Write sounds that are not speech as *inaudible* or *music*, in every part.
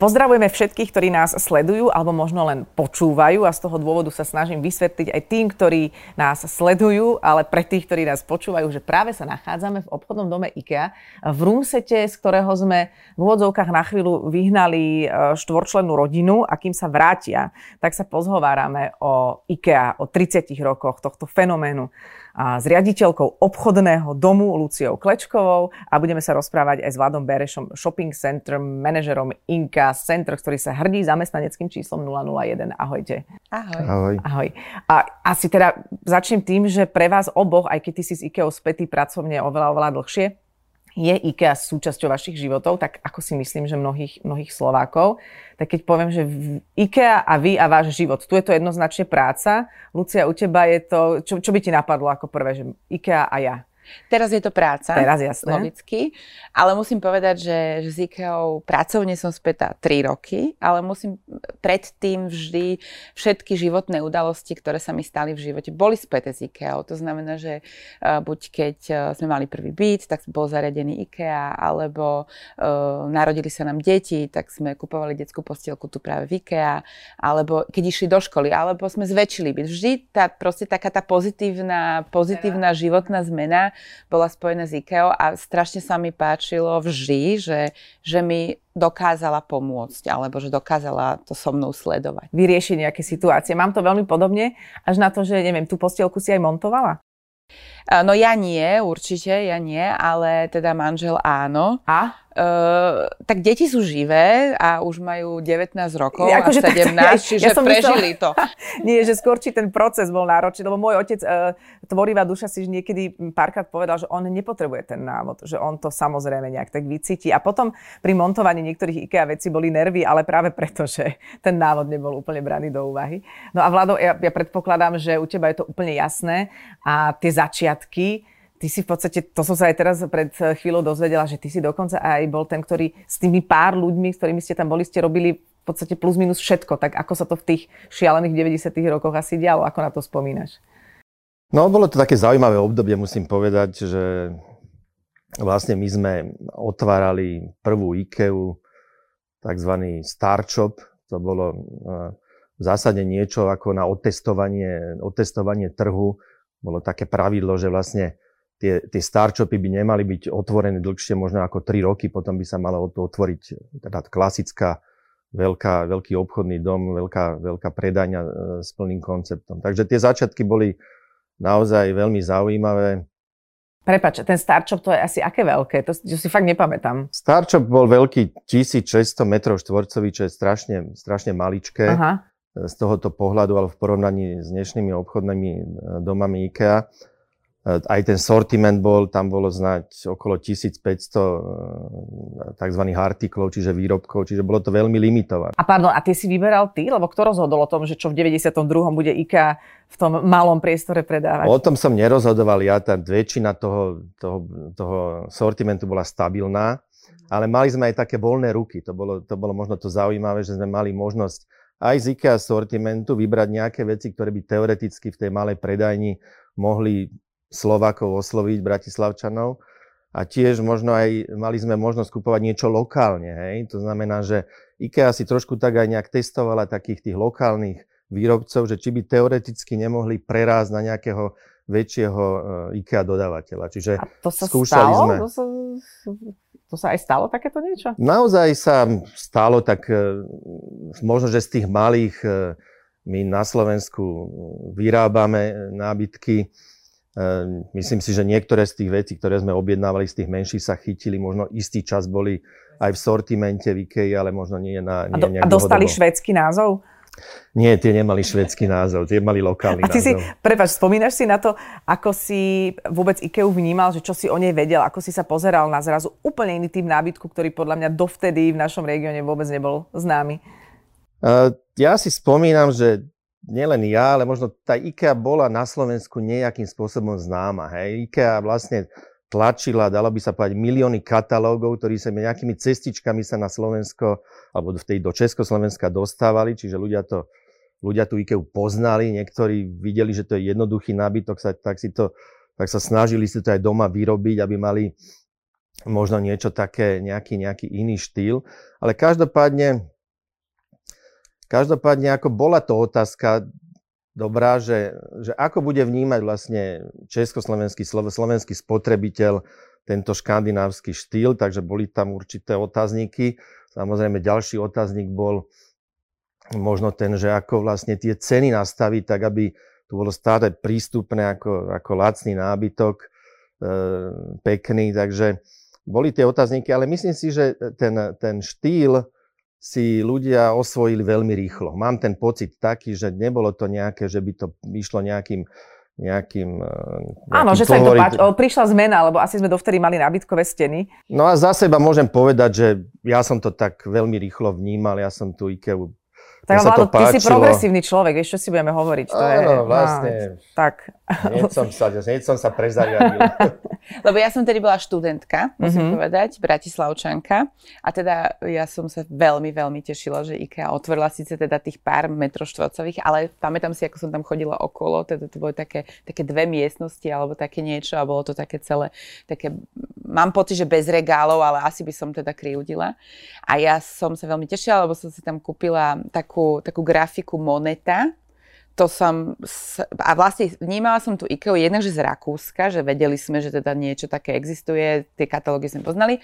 Pozdravujeme všetkých, ktorí nás sledujú alebo možno len počúvajú a z toho dôvodu sa snažím vysvetliť aj tým, ktorí nás sledujú, ale pre tých, ktorí nás počúvajú, že práve sa nachádzame v obchodnom dome IKEA v roomsete, z ktorého sme v úvodzovkách na chvíľu vyhnali e, štvorčlennú rodinu a kým sa vrátia, tak sa pozhovárame o IKEA, o 30 rokoch tohto fenoménu a s riaditeľkou obchodného domu Luciou Klečkovou a budeme sa rozprávať aj s Vladom Berešom, shopping center, manažerom Inka Center, ktorý sa hrdí zamestnaneckým číslom 001. Ahojte. Ahoj. Ahoj. Ahoj. A asi teda začnem tým, že pre vás oboch, aj keď ty si s IKEA spätý pracovne oveľa, oveľa dlhšie, je IKEA súčasťou vašich životov, tak ako si myslím, že mnohých, mnohých Slovákov, tak keď poviem, že IKEA a vy a váš život, tu je to jednoznačne práca. Lucia, u teba je to, čo, čo by ti napadlo ako prvé, že IKEA a ja? Teraz je to práca. Teraz jasné. Logicky. Ale musím povedať, že, že s IKEA pracovne som spätá 3 roky, ale musím predtým vždy všetky životné udalosti, ktoré sa mi stali v živote, boli späté s IKEA. To znamená, že uh, buď keď uh, sme mali prvý byt, tak bol zariadený IKEA, alebo uh, narodili sa nám deti, tak sme kupovali detskú postielku tu práve v IKEA, alebo keď išli do školy, alebo sme zväčšili byt. Vždy tá proste taká tá pozitívna, pozitívna životná zmena bola spojená s IKEA a strašne sa mi páčilo vždy, že, že mi dokázala pomôcť, alebo že dokázala to so mnou sledovať. Vyriešiť nejaké situácie. Mám to veľmi podobne, až na to, že neviem, tú postielku si aj montovala? No ja nie, určite, ja nie, ale teda manžel áno. A? Uh, tak deti sú živé a už majú 19 rokov a 17, tak, čiže ja som prežili myslel, to. *laughs* Nie, že skôr či ten proces bol náročný, lebo môj otec, uh, tvorivá duša, si niekedy párkrát povedal, že on nepotrebuje ten návod, že on to samozrejme nejak tak vycíti. A potom pri montovaní niektorých IKEA vecí boli nervy, ale práve preto, že ten návod nebol úplne braný do úvahy. No a Vlado, ja, ja predpokladám, že u teba je to úplne jasné a tie začiatky, Ty si v podstate, to som sa aj teraz pred chvíľou dozvedela, že ty si dokonca aj bol ten, ktorý s tými pár ľuďmi, s ktorými ste tam boli, ste robili v podstate plus minus všetko. Tak ako sa to v tých šialených 90 rokoch asi dialo? Ako na to spomínaš? No, bolo to také zaujímavé obdobie, musím povedať, že vlastne my sme otvárali prvú IKEU, tzv. Starshop. To bolo e, v zásade niečo ako na otestovanie, otestovanie trhu. Bolo také pravidlo, že vlastne tie, tie starshopy by nemali byť otvorené dlhšie, možno ako 3 roky, potom by sa mala otvoriť teda klasická veľká, veľký obchodný dom, veľká, veľká predania e, s plným konceptom. Takže tie začiatky boli naozaj veľmi zaujímavé. Prepač, ten Starshop to je asi aké veľké? To, to si fakt nepamätám. Starshop bol veľký 1600 m štvorcový, čo je strašne, strašne maličké. Aha. Z tohoto pohľadu, ale v porovnaní s dnešnými obchodnými e, domami IKEA. Aj ten sortiment bol, tam bolo znať okolo 1500 tzv. artiklov, čiže výrobkov, čiže bolo to veľmi limitované. A pardon, a ty si vyberal ty? Lebo kto rozhodol o tom, že čo v 92. bude IKEA v tom malom priestore predávať? O tom som nerozhodoval ja, tá väčšina toho, toho, toho sortimentu bola stabilná, ale mali sme aj také voľné ruky. To bolo, to bolo možno to zaujímavé, že sme mali možnosť aj z IKEA sortimentu vybrať nejaké veci, ktoré by teoreticky v tej malej predajni mohli Slovákov osloviť, Bratislavčanov. A tiež možno aj mali sme možnosť kupovať niečo lokálne. Hej? To znamená, že IKEA si trošku tak aj nejak testovala takých tých lokálnych výrobcov, že či by teoreticky nemohli prerásť na nejakého väčšieho eh, IKEA dodávateľa. Čiže A to sa skúšali stalo? sme. To sa, to sa aj stalo takéto niečo? Naozaj sa stalo tak, eh, možno, že z tých malých eh, my na Slovensku vyrábame nábytky, myslím si, že niektoré z tých vecí, ktoré sme objednávali z tých menších, sa chytili, možno istý čas boli aj v sortimente v IKEA, ale možno nie na nie A, do, a dostali švedský názov? Nie, tie nemali švedský názov, tie mali lokálny. A ty názov. si, prepáč, spomínaš si na to, ako si vôbec IKEA vnímal, že čo si o nej vedel, ako si sa pozeral na zrazu úplne iný typ nábytku, ktorý podľa mňa dovtedy v našom regióne vôbec nebol známy? Uh, ja si spomínam, že nielen ja, ale možno tá IKEA bola na Slovensku nejakým spôsobom známa. Hej. IKEA vlastne tlačila, dalo by sa povedať, milióny katalógov, ktorí sa nejakými cestičkami sa na Slovensko, alebo v tej do Československa dostávali, čiže ľudia to ľudia tú IKEA poznali, niektorí videli, že to je jednoduchý nábytok, tak, si to, tak sa snažili si to aj doma vyrobiť, aby mali možno niečo také, nejaký, nejaký iný štýl. Ale každopádne, každopádne ako bola to otázka dobrá, že, že ako bude vnímať vlastne československý, slovenský spotrebiteľ tento škandinávsky štýl, takže boli tam určité otázniky. Samozrejme ďalší otáznik bol možno ten, že ako vlastne tie ceny nastaviť tak, aby tu bolo stále prístupné ako, ako lacný nábytok, e, pekný, takže boli tie otázniky, ale myslím si, že ten, ten štýl si ľudia osvojili veľmi rýchlo. Mám ten pocit taký, že nebolo to nejaké, že by to išlo nejakým nejakým... nejakým Áno, že sa im to páči. Prišla zmena, lebo asi sme dovtedy mali nábytkové steny. No a za seba môžem povedať, že ja som to tak veľmi rýchlo vnímal. Ja som tu IKEA tak Vlado, ty si progresívny človek, vieš, čo si budeme hovoriť. To Áno, je, vlastne. No, tak. Hneď som sa, hneď som sa prezariadil. *laughs* Lebo ja som tedy bola študentka, musím mm-hmm. povedať, bratislavčanka. A teda ja som sa veľmi, veľmi tešila, že IKEA otvorila síce teda tých pár metrov štvorcových, ale pamätám si, ako som tam chodila okolo, teda to boli také, také dve miestnosti alebo také niečo a bolo to také celé, také, mám pocit, že bez regálov, ale asi by som teda kryudila. A ja som sa veľmi tešila, lebo som si tam kúpila takú, takú grafiku Moneta, to som, a vlastne vnímala som tu IKEA jednak, že z Rakúska, že vedeli sme, že teda niečo také existuje, tie katalógy sme poznali,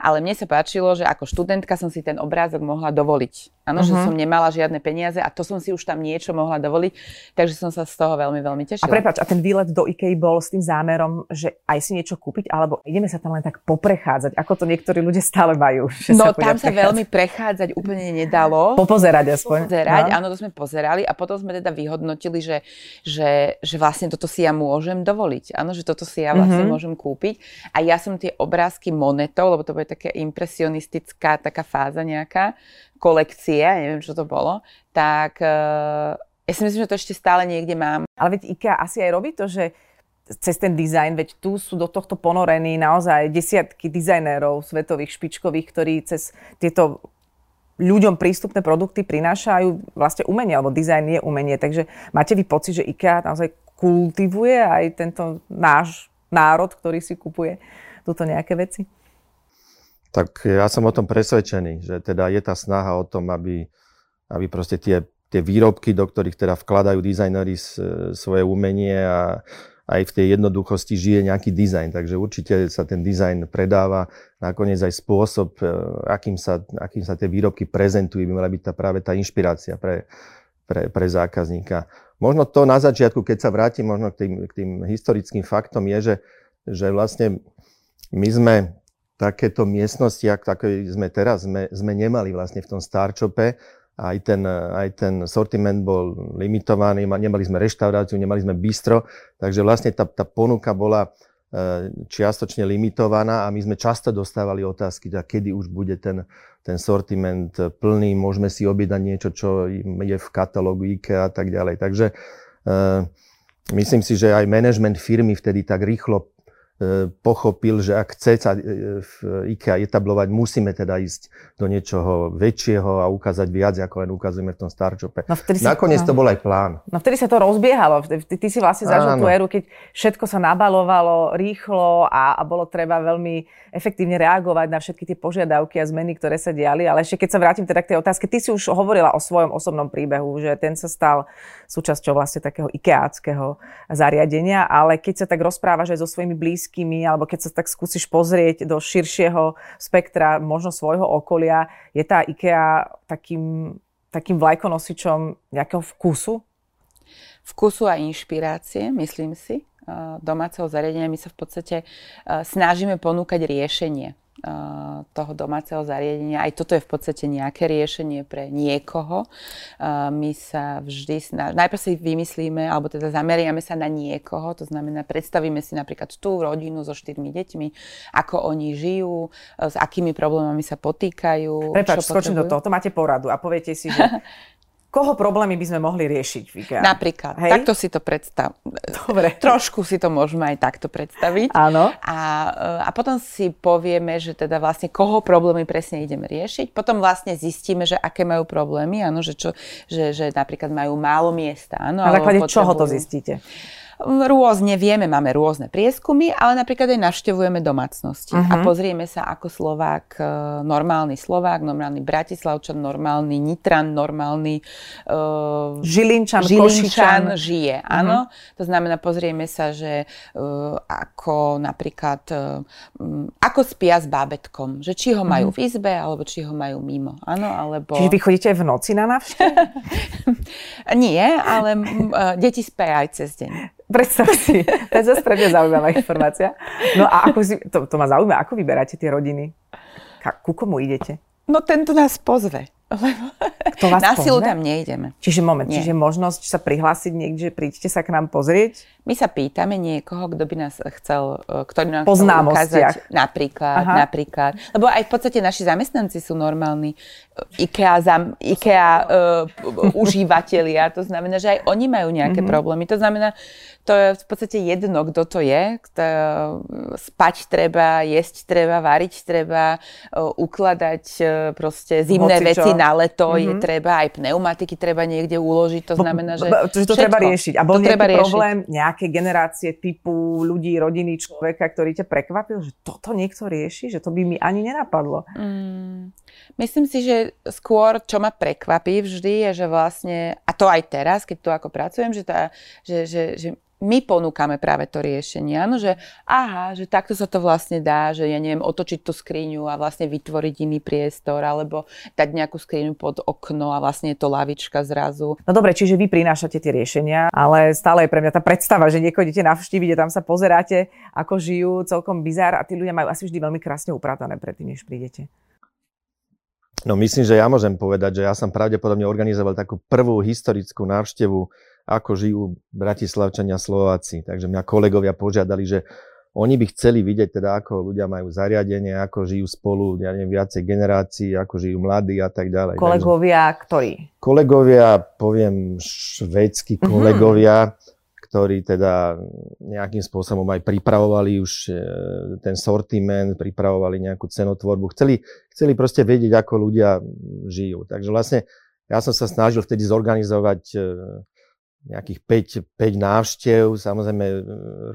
ale mne sa páčilo, že ako študentka som si ten obrázok mohla dovoliť. Áno, uh-huh. že mhm. som nemala žiadne peniaze a to som si už tam niečo mohla dovoliť, takže som sa z toho veľmi, veľmi tešila. A prepáč, a ten výlet do IKEA bol s tým zámerom, že aj si niečo kúpiť, alebo ideme sa tam len tak poprechádzať, ako to niektorí ľudia stále majú. *laughs* Že no sa tam sa veľmi prechádzať úplne nedalo. Popozerať aspoň. Popozerať, no. áno, to sme pozerali a potom sme teda vyhodnotili, že, že, že vlastne toto si ja môžem dovoliť. Áno, že toto si ja vlastne uh-huh. môžem kúpiť. A ja som tie obrázky monetov, lebo to bude také impresionistická taká fáza nejaká, kolekcie, neviem, čo to bolo, tak uh, ja si myslím, že to ešte stále niekde mám. Ale veď IKEA asi aj robí to, že cez ten dizajn, veď tu sú do tohto ponorení naozaj desiatky dizajnérov svetových, špičkových, ktorí cez tieto ľuďom prístupné produkty prinášajú vlastne umenie, alebo dizajn je umenie. Takže máte vy pocit, že IKEA naozaj kultivuje aj tento náš národ, ktorý si kupuje túto nejaké veci? Tak ja som o tom presvedčený, že teda je tá snaha o tom, aby, aby proste tie, tie výrobky, do ktorých teda vkladajú dizajneri svoje umenie a aj v tej jednoduchosti žije nejaký dizajn. Takže určite sa ten dizajn predáva. Nakoniec aj spôsob, e, akým sa, akým sa tie výrobky prezentujú, by mala byť tá, práve tá inšpirácia pre, pre, pre zákazníka. Možno to na začiatku, keď sa vrátim možno k tým, k tým historickým faktom, je, že, že vlastne my sme takéto miestnosti, také sme teraz, sme, sme nemali vlastne v tom Starchope. Aj ten, aj ten sortiment bol limitovaný, nemali sme reštauráciu, nemali sme bistro, takže vlastne tá, tá ponuka bola e, čiastočne limitovaná a my sme často dostávali otázky, teda kedy už bude ten, ten sortiment plný, môžeme si objednať niečo, čo je v katalógu IKEA a tak ďalej. Takže uh, myslím si, že aj management firmy vtedy tak rýchlo E, pochopil, že ak chce sa e, v IKEA etablovať, musíme teda ísť do niečoho väčšieho a ukázať viac, ako len ukazujeme v tom Starchope. No Nakoniec to bol aj plán. No vtedy sa to rozbiehalo. Ty, ty si vlastne zažil tú éru, keď všetko sa nabalovalo rýchlo a, a bolo treba veľmi efektívne reagovať na všetky tie požiadavky a zmeny, ktoré sa diali. Ale ešte keď sa vrátim teda k tej otázke, ty si už hovorila o svojom osobnom príbehu, že ten sa stal súčasťou vlastne takého ikeáckého zariadenia, ale keď sa tak rozprávaš aj so svojimi blízkymi, blízkymi, alebo keď sa tak skúsiš pozrieť do širšieho spektra možno svojho okolia, je tá IKEA takým, takým vlajkonosičom nejakého vkusu? Vkusu a inšpirácie, myslím si, domáceho zariadenia. My sa v podstate snažíme ponúkať riešenie toho domáceho zariadenia. Aj toto je v podstate nejaké riešenie pre niekoho. My sa vždy najprv si vymyslíme, alebo teda zameriame sa na niekoho, to znamená, predstavíme si napríklad tú rodinu so štyrmi deťmi, ako oni žijú, s akými problémami sa potýkajú. Prepač, skočím do toho, to máte poradu a poviete si, že *laughs* koho problémy by sme mohli riešiť v IKEA? Napríklad. Hej? Takto si to predstav. Dobre. *laughs* Trošku si to môžeme aj takto predstaviť. Áno. A, a potom si povieme, že teda vlastne koho problémy presne ideme riešiť. Potom vlastne zistíme, že aké majú problémy. Áno, že, čo, že, že napríklad majú málo miesta. Áno, Na základe čoho to zistíte? Rôzne vieme, máme rôzne prieskumy, ale napríklad aj navštevujeme domácnosti uh-huh. a mhm. pozrieme sa, ako Slovák, e, normálny Slovák, normálny Bratislavčan, normálny Nitran, normálny uh, Žilinčan, Žilinčan žije. Uh-huh. Áno, to znamená, pozrieme sa, že uh, ako napríklad, uh, ako spia s bábetkom, že či ho majú uh-huh. v izbe, alebo či ho majú mimo. Áno, alebo... Čiže vy chodíte v noci na návštevu? *laughs* Nie, ale uh, deti spia aj cez deň. *laughs* Predstav si, to je zase pre mňa zaujímavá informácia. No a ako si, to, to ma zaujíma, ako vyberáte tie rodiny? Ka, ku komu idete? No tento nás pozve. Kto vás Na silu tam nejdeme. Čiže moment, Nie. čiže možnosť sa prihlásiť niekde, príďte sa k nám pozrieť? My sa pýtame niekoho, kto by nás chcel, e, ktorý nám po chcel ukázať napríklad, Aha. napríklad. Lebo aj v podstate naši zamestnanci sú normálni e, IKEA, zam, IKEA uh, *laughs* užívateľia. To znamená, že aj oni majú nejaké mm-hmm. problémy. To znamená, to je v podstate jedno, kto to je. Kto, spať treba, jesť treba, variť treba, ukladať proste zimné Hoci veci na leto mm-hmm. je mhm. treba, aj pneumatiky treba niekde uložiť. To znamená, že Čiže to všetko. treba riešiť. A bol to nejaký problém nejaké generácie typu ľudí, rodiny, človeka, ktorý ťa prekvapil, že toto niekto rieši, že to by mi ani nenapadlo? Mm, myslím si, že skôr, čo ma prekvapí vždy, je, že vlastne, a to aj teraz, keď tu ako pracujem, že, tá, že, že, že my ponúkame práve to riešenie. Áno, že aha, že takto sa to vlastne dá, že ja neviem, otočiť tú skriňu a vlastne vytvoriť iný priestor, alebo dať nejakú skriňu pod okno a vlastne je to lavička zrazu. No dobre, čiže vy prinášate tie riešenia, ale stále je pre mňa tá predstava, že niekoho idete navštíviť a tam sa pozeráte, ako žijú, celkom bizár a tí ľudia majú asi vždy veľmi krásne upratané predtým, než prídete. No myslím, že ja môžem povedať, že ja som pravdepodobne organizoval takú prvú historickú návštevu ako žijú Bratislavčania Slováci. Takže mňa kolegovia požiadali, že oni by chceli vidieť teda, ako ľudia majú zariadenie, ako žijú spolu, ja neviem, viacej generácií, ako žijú mladí a tak ďalej. Kolegovia Takže, ktorí? Kolegovia, poviem švédsky mhm. kolegovia, mm-hmm. ktorí teda nejakým spôsobom aj pripravovali už e, ten sortiment, pripravovali nejakú cenotvorbu. Chceli, chceli proste vedieť, ako ľudia žijú. Takže vlastne ja som sa snažil vtedy zorganizovať e, nejakých 5, 5 návštev, samozrejme e,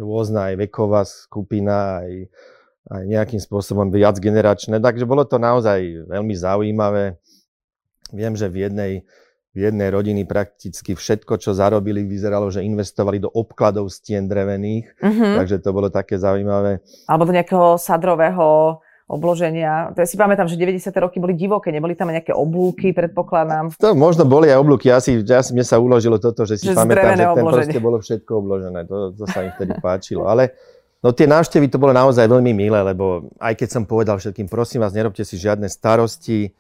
rôzna aj veková skupina, aj, aj nejakým spôsobom viac generačné, takže bolo to naozaj veľmi zaujímavé. Viem, že v jednej, v jednej rodiny prakticky všetko, čo zarobili, vyzeralo, že investovali do obkladov stien drevených, mm-hmm. takže to bolo také zaujímavé. Alebo do nejakého sadrového obloženia. Ja si pamätám, že 90. roky boli divoké, neboli tam nejaké oblúky, predpokladám. To možno boli aj oblúky, asi, ja, mne sa uložilo toto, že si že pamätám, že ten proste bolo všetko obložené, to, to sa im vtedy páčilo. Ale no tie návštevy to bolo naozaj veľmi milé, lebo aj keď som povedal všetkým, prosím vás, nerobte si žiadne starosti,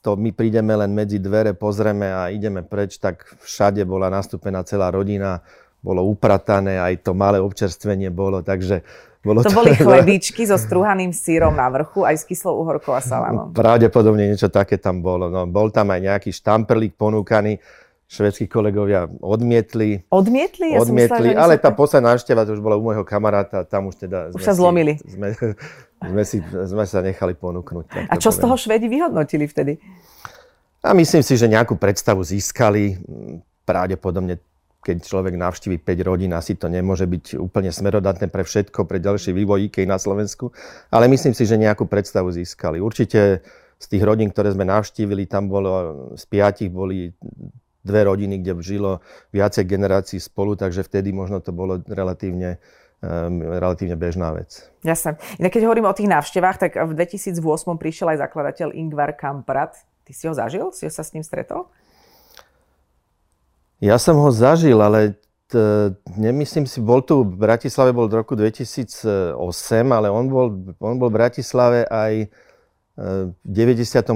to my prídeme len medzi dvere, pozrieme a ideme preč, tak všade bola nastúpená celá rodina, bolo upratané, aj to malé občerstvenie bolo, takže bolo to, to boli *laughs* chlebíčky so strúhaným sírom na vrchu, aj s kyslou uhorkou a salámom. Pravdepodobne niečo také tam bolo. No, bol tam aj nejaký štamperlík ponúkaný, švedskí kolegovia odmietli. Odmietli? Ja odmietli, myslela, ale tá posledná návšteva to už bola u môjho kamaráta, tam už teda... Už sa zlomili. Sme, *laughs* sme, si, sme sa nechali ponúknuť. A čo poviem. z toho Švedi vyhodnotili vtedy? A myslím si, že nejakú predstavu získali. Pravdepodobne keď človek navštívi 5 rodín, asi to nemôže byť úplne smerodatné pre všetko, pre ďalší vývoj IKEA na Slovensku, ale myslím si, že nejakú predstavu získali. Určite z tých rodín, ktoré sme navštívili, tam bolo, z piatich boli dve rodiny, kde žilo viacej generácií spolu, takže vtedy možno to bolo relatívne um, relatívne bežná vec. Jasne. Inak keď hovorím o tých návštevách, tak v 2008 prišiel aj zakladateľ Ingvar Kamprad. Ty si ho zažil? Si ho sa s ním stretol? Ja som ho zažil, ale t, nemyslím si, bol tu v Bratislave, bol v roku 2008, ale on bol, on bol v Bratislave aj e, v 96.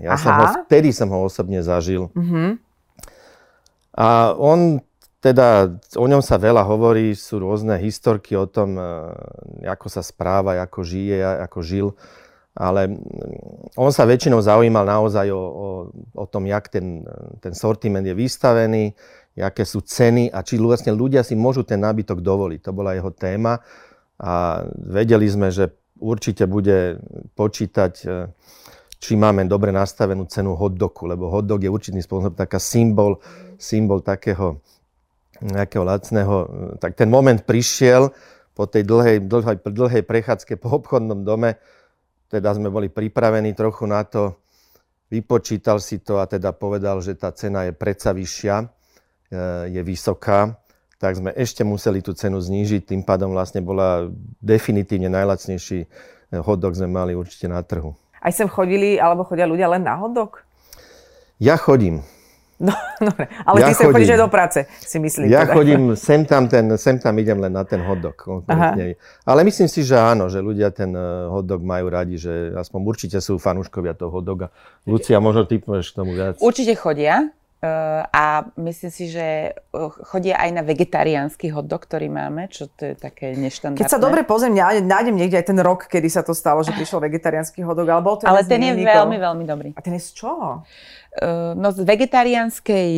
Ja Aha. som ho, vtedy som ho osobne zažil. Uh-huh. A on teda, o ňom sa veľa hovorí, sú rôzne historky o tom, e, ako sa správa, ako žije, ako žil ale mm, on sa väčšinou zaujímal naozaj o, o, o tom, jak ten, ten sortiment je vystavený, aké sú ceny a či vlastne ľudia si môžu ten nábytok dovoliť. To bola jeho téma a vedeli sme, že určite bude počítať, e, či máme dobre nastavenú cenu hotdogu, lebo hotdog je určitým spôsobom taká symbol, symbol takého nejakého lacného, tak ten moment prišiel po tej dlhej, dlhej, dlhej prechádzke po obchodnom dome, teda sme boli pripravení trochu na to, vypočítal si to a teda povedal, že tá cena je predsa vyššia, e, je vysoká, tak sme ešte museli tú cenu znížiť, tým pádom vlastne bola definitívne najlacnejší e, hodok sme mali určite na trhu. Aj sem chodili, alebo chodia ľudia len na hodok? Ja chodím. No, *laughs* dobre. Ale ja ty sem chodíš aj do práce, si myslím. Ja teda. chodím, sem tam, ten, sem tam idem len na ten hotdog. Ale myslím si, že áno, že ľudia ten eh, hotdog majú radi, že aspoň určite sú fanúškovia toho hotdoga. Lucia, možno ty povieš k tomu viac. Určite chodia. A myslím si, že eh, chodia aj na vegetariánsky hotdog, ktorý máme, čo to je také neštandardné. Keď sa dobre pozriem, nájdem niekde aj ten rok, kedy sa to stalo, že prišiel vegetariánsky hotdog, ale bol to Ale ten je veľmi, veľmi dobrý. A ten je z čoho? Eh, no z vegetariánskej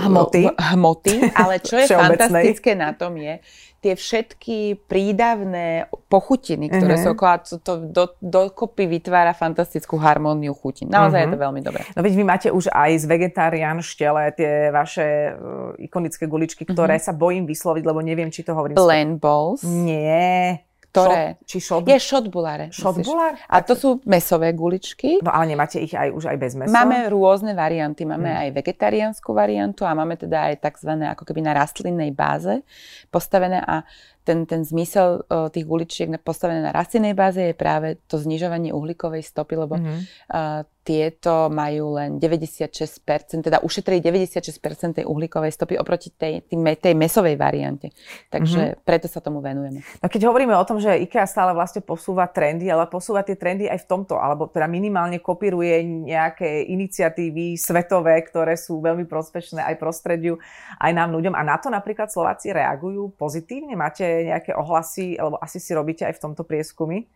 hmoty, hmoty ale čo je *laughs* fantastické na tom je, tie všetky prídavné pochutiny, ktoré uh-huh. sú okolo, to, to do, dokopy vytvára fantastickú harmóniu chutín. Naozaj uh-huh. je to mhm. veľmi dobré. No veď vy máte už aj z vegetarián štele tie vaše uh, ikonické guličky, ktoré uh-huh. sa bojím vysloviť, lebo neviem, či to hovorím. Plain balls. Nie. Ktoré? Šot, či šot? Je šotbulare. Šotbulár? A to sú mesové guličky. No ale nemáte ich aj už aj bez mesa? Máme rôzne varianty. Máme hmm. aj vegetariánsku variantu a máme teda aj tzv. ako keby na rastlinnej báze postavené a ten, ten zmysel uh, tých guličiek postavené na rastlinnej báze je práve to znižovanie uhlíkovej stopy, lebo mm-hmm. uh, tieto majú len 96%, teda ušetrili 96% tej uhlíkovej stopy oproti tej, tej, tej mesovej variante. Takže mm-hmm. preto sa tomu venujeme. No keď hovoríme o tom, že IKEA stále vlastne posúva trendy, ale posúva tie trendy aj v tomto, alebo teda minimálne kopíruje nejaké iniciatívy svetové, ktoré sú veľmi prospešné aj prostrediu, aj nám ľuďom. A na to napríklad Slováci reagujú pozitívne? Máte nejaké ohlasy, alebo asi si robíte aj v tomto prieskumy?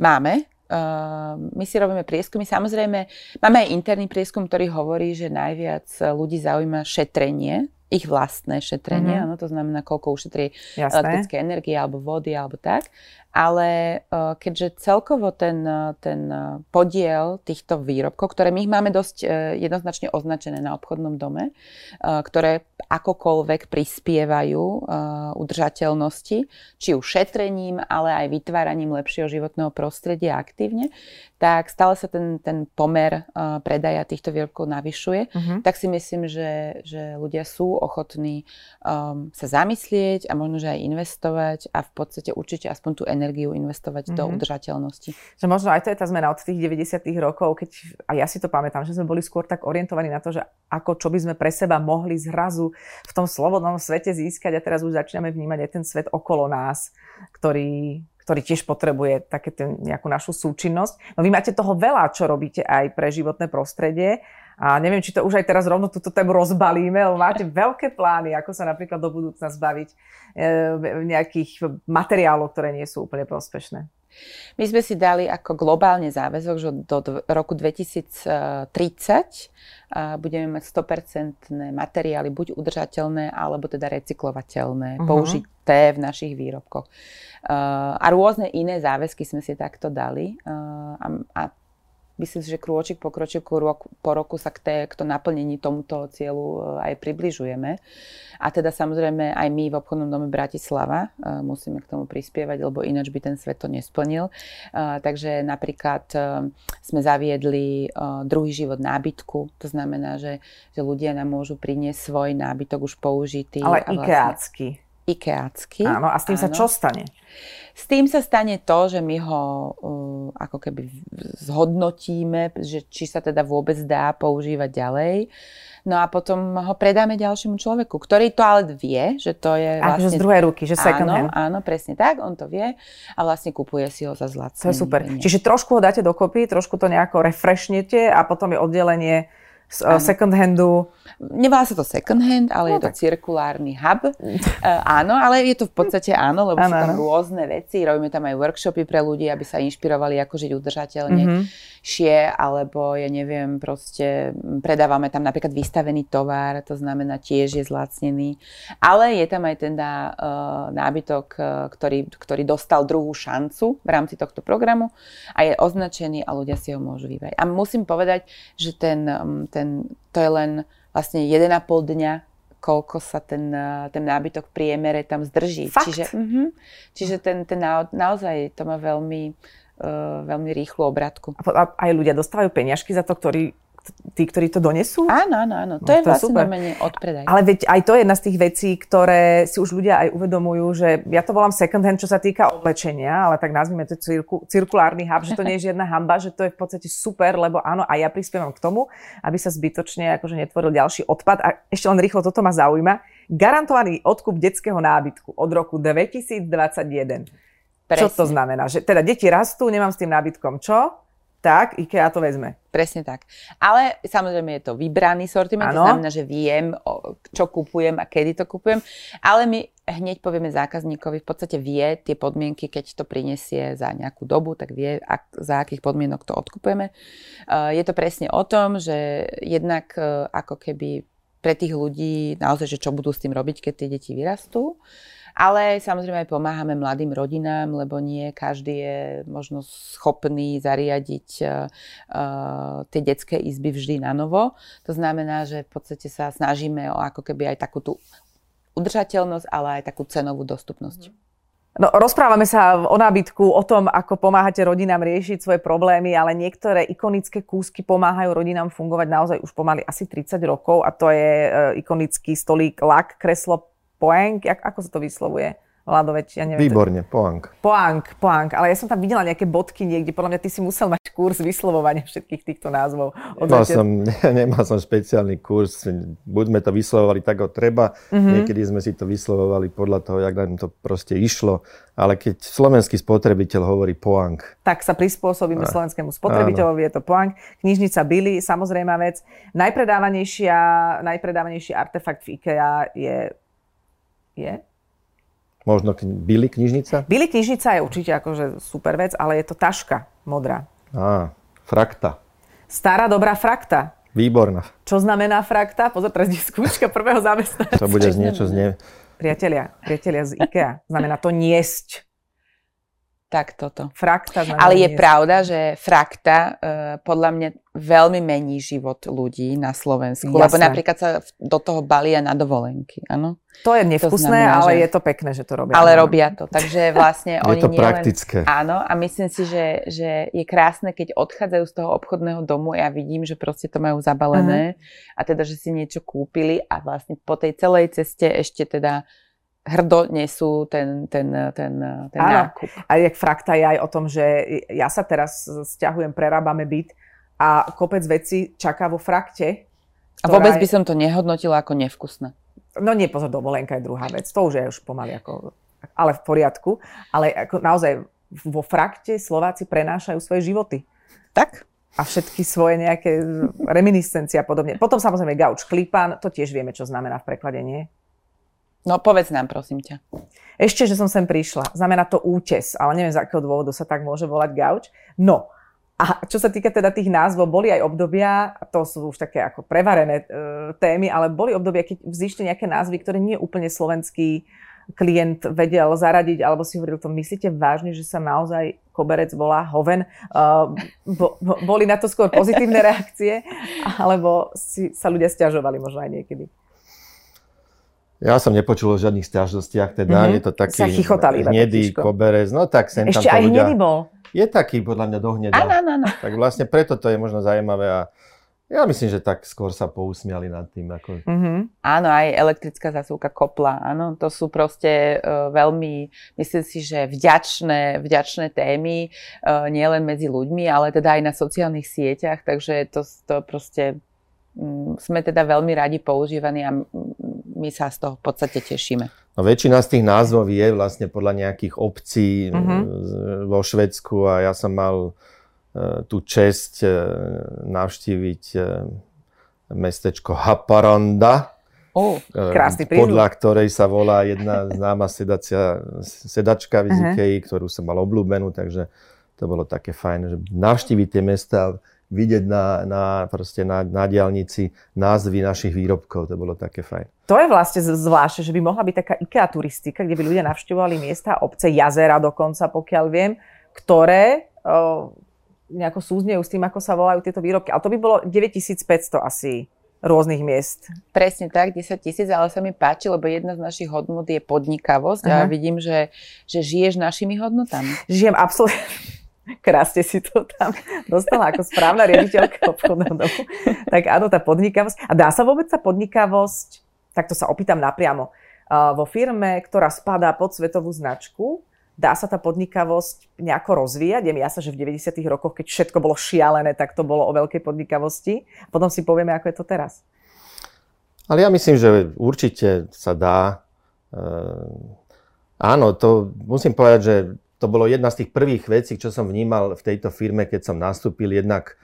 Máme. Uh, my si robíme prieskumy. Samozrejme, máme aj interný prieskum, ktorý hovorí, že najviac ľudí zaujíma šetrenie, ich vlastné šetrenie, mm-hmm. ano, to znamená, koľko ušetrí elektrické energie alebo vody alebo tak ale e, keďže celkovo ten, e, ten e, podiel týchto výrobkov, ktoré my ich máme dosť jednoznačne označené na obchodnom dome, ktoré akokoľvek prispievajú udržateľnosti, či už šetrením, ale aj vytváraním lepšieho životného prostredia aktívne, tak stále sa ten, ten pomer predaja týchto výrobkov navyšuje. Uh-huh. Tak si myslím, že, že ľudia sú ochotní um, sa zamyslieť a možno, že aj investovať a v podstate určite aspoň tú energiu investovať mm-hmm. do mhm. udržateľnosti. Že možno aj to je tá zmena od tých 90. rokov, keď, a ja si to pamätám, že sme boli skôr tak orientovaní na to, že ako čo by sme pre seba mohli zrazu v tom slobodnom svete získať a teraz už začíname vnímať aj ten svet okolo nás, ktorý, ktorý tiež potrebuje také ten, nejakú našu súčinnosť. No vy máte toho veľa, čo robíte aj pre životné prostredie a neviem, či to už aj teraz rovno túto tému rozbalíme, lebo máte veľké plány, ako sa napríklad do budúcna zbaviť e, nejakých materiálov, ktoré nie sú úplne prospešné. My sme si dali ako globálne záväzok, že do roku 2030 budeme mať 100% materiály buď udržateľné, alebo teda recyklovateľné, uh-huh. použité v našich výrobkoch. A rôzne iné záväzky sme si takto dali. A myslím si, že krôčik po krôčiku, rok po roku sa k, té, k to naplnení tomuto cieľu e, aj približujeme. A teda samozrejme aj my v obchodnom dome Bratislava e, musíme k tomu prispievať, lebo ináč by ten svet to nesplnil. E, takže napríklad sme zaviedli druhý život nábytku. To znamená, že, že ľudia nám môžu priniesť svoj nábytok už použitý. Ale vlastne, ikeácky. Ikeácky. Áno, a s tým áno. sa čo stane? S tým sa stane to, že my ho uh, ako keby zhodnotíme, že či sa teda vôbec dá používať ďalej. No a potom ho predáme ďalšiemu človeku, ktorý to ale vie, že to je vlastne... Akože z druhej ruky, že second áno, hand. Áno, presne tak, on to vie a vlastne kupuje si ho za zlacený. To je super. Čiže trošku ho dáte dokopy, trošku to nejako refreshnete a potom je oddelenie z uh, second handu Nevolá sa to second hand, ale no, je to tak. cirkulárny hub. uh, *laughs* áno, ale je to v podstate áno, lebo ano, sú tam rôzne veci. Robíme tam aj workshopy pre ľudí, aby sa inšpirovali, ako žiť udržateľne. Mm-hmm. Šie, alebo ja neviem, proste predávame tam napríklad vystavený tovar, to znamená tiež je zlacnený. Ale je tam aj teda uh, nábytok, uh, ktorý, ktorý dostal druhú šancu v rámci tohto programu a je označený a ľudia si ho môžu vybrať. A musím povedať, že ten, ten, to je len vlastne 1,5 dňa koľko sa ten, ten nábytok v priemere tam zdrží. Fakt? Čiže, uh-huh, čiže ten, ten na, naozaj to má veľmi, uh, veľmi rýchlu obratku. A aj ľudia dostávajú peňažky za to, ktorí tí, ktorí to donesú? Áno, áno, áno. To no, je to vlastne super. normálne odpredaj. Ale veď aj to je jedna z tých vecí, ktoré si už ľudia aj uvedomujú, že ja to volám second hand, čo sa týka oblečenia, ale tak nazvime to cirku, cirkulárny hub, že to nie je žiadna hamba, že to je v podstate super, lebo áno, a ja prispievam k tomu, aby sa zbytočne akože netvoril ďalší odpad. A ešte len rýchlo, toto ma zaujíma. Garantovaný odkup detského nábytku od roku 2021. Presne. Čo to znamená? Že teda deti rastú, nemám s tým nábytkom čo? Tak IKEA to vezme. Presne tak. Ale samozrejme je to vybraný sortiment, ano. to znamená, že viem, čo kupujem a kedy to kupujem, ale my hneď povieme zákazníkovi, v podstate vie tie podmienky, keď to prinesie za nejakú dobu, tak vie, ak, za akých podmienok to odkupujeme. Je to presne o tom, že jednak e, ako keby pre tých ľudí naozaj, že čo budú s tým robiť, keď tie deti vyrastú. Ale samozrejme aj pomáhame mladým rodinám, lebo nie každý je možno schopný zariadiť uh, tie detské izby vždy na novo. To znamená, že v podstate sa snažíme o ako keby aj takú tú udržateľnosť, ale aj takú cenovú dostupnosť. No, rozprávame sa o nábytku, o tom, ako pomáhate rodinám riešiť svoje problémy, ale niektoré ikonické kúsky pomáhajú rodinám fungovať naozaj už pomaly asi 30 rokov a to je ikonický stolík lak, kreslo Poeng, ako sa to vyslovuje? Vladoveč, ja neviem. Výborne, poang. Poang, poang, ale ja som tam videla nejaké bodky niekde, podľa mňa ty si musel mať kurz vyslovovania všetkých týchto názvov. Nemal som, ne, *laughs* nemal som špeciálny kurz, buď sme to vyslovovali tak, ako treba, mm-hmm. niekedy sme si to vyslovovali podľa toho, jak nám to proste išlo, ale keď slovenský spotrebiteľ hovorí poang. Tak sa prispôsobíme a, slovenskému spotrebiteľovi, je to poang. Knižnica Billy, samozrejme vec. Najpredávanejšia, najpredávanejší artefakt v IKEA je je? Možno k- Billy knižnica? Billy knižnica je určite akože super vec, ale je to taška modrá. Á, frakta. Stará dobrá frakta. Výborná. Čo znamená frakta? Pozor, teraz je skúška prvého zamestnanca. To bude znieť, čo znie. Priatelia, priatelia z IKEA. Znamená to niesť. Tak toto. Frakta znamená Ale je pravda, že frakta uh, podľa mňa veľmi mení život ľudí na Slovensku. Jasné. Lebo napríklad sa do toho balia na dovolenky. Áno? To je nevkusné, to znamená, ale že... je to pekné, že to robia. Ale robia to. Takže vlastne *laughs* je oni to praktické. Len... Áno, a myslím si, že, že je krásne, keď odchádzajú z toho obchodného domu a ja vidím, že proste to majú zabalené uh-huh. a teda, že si niečo kúpili a vlastne po tej celej ceste ešte teda hrdo nesú ten, ten, ten, ten nákup. A jak frakta je aj o tom, že ja sa teraz stiahujem, prerábame byt a kopec veci čaká vo frakte. A vôbec by som to nehodnotila ako nevkusné. No nie, pozor, dovolenka je druhá vec. To už je už pomaly ako, ale v poriadku. Ale ako naozaj vo frakte Slováci prenášajú svoje životy. Tak? A všetky svoje nejaké reminiscencie a podobne. Potom samozrejme gauč klipan, to tiež vieme, čo znamená v preklade, nie? No povedz nám, prosím ťa. Ešte, že som sem prišla. Znamená to útes, ale neviem, z akého dôvodu sa tak môže volať gauč. No, a čo sa týka teda tých názvov, boli aj obdobia, to sú už také ako prevarené e, témy, ale boli obdobia, keď vzýšli nejaké názvy, ktoré nie úplne slovenský klient vedel zaradiť, alebo si hovoril to, myslíte vážne, že sa naozaj koberec volá hoven? Bo, bo, boli na to skôr pozitívne reakcie, alebo si sa ľudia stiažovali možno aj niekedy? Ja som nepočul o žiadnych stiažnostiach, teda mm-hmm. je to taký hnedý koberec, no tak sem Ešte tam aj ľudia... hnedý bol. Je taký podľa mňa dohnedá. Áno, áno, áno. Tak vlastne preto to je možno zaujímavé a ja myslím, že tak skôr sa pousmiali nad tým. Ako... Mm-hmm. Áno, aj elektrická zasúka kopla, áno, to sú proste uh, veľmi, myslím si, že vďačné, vďačné témy, uh, nielen medzi ľuďmi, ale teda aj na sociálnych sieťach, takže to, to proste um, sme teda veľmi radi používaní a my sa z toho v podstate tešíme. No väčšina z tých názvov je vlastne podľa nejakých obcí uh-huh. vo Švedsku a ja som mal uh, tú čest uh, navštíviť uh, mestečko Haparanda. Oh, krásny Podľa ktorej sa volá jedna známa sedacia, sedačka v uh-huh. ktorú som mal obľúbenú, takže to bolo také fajn, že navštíviť tie mesta vidieť na, na, proste na, na diálnici názvy našich výrobkov. To bolo také fajn. To je vlastne zvláštne, že by mohla byť taká IKEA turistika, kde by ľudia navštevovali miesta, obce, jazera dokonca, pokiaľ viem, ktoré o, nejako súznejú s tým, ako sa volajú tieto výrobky. Ale to by bolo 9500 asi rôznych miest. Presne tak, 10 tisíc, ale sa mi páči, lebo jedna z našich hodnot je podnikavosť uh-huh. a vidím, že, že žiješ našimi hodnotami. Žijem absolútne. *laughs* Krásne si to tam dostala ako správna riaditeľka obchodného domu. Tak áno, tá podnikavosť. A dá sa vôbec tá podnikavosť, tak to sa opýtam napriamo, vo firme, ktorá spadá pod svetovú značku, dá sa tá podnikavosť nejako rozvíjať? Je mi že v 90. rokoch, keď všetko bolo šialené, tak to bolo o veľkej podnikavosti. Potom si povieme, ako je to teraz. Ale ja myslím, že určite sa dá. E, áno, to musím povedať, že to bolo jedna z tých prvých vecí, čo som vnímal v tejto firme, keď som nastúpil. Jednak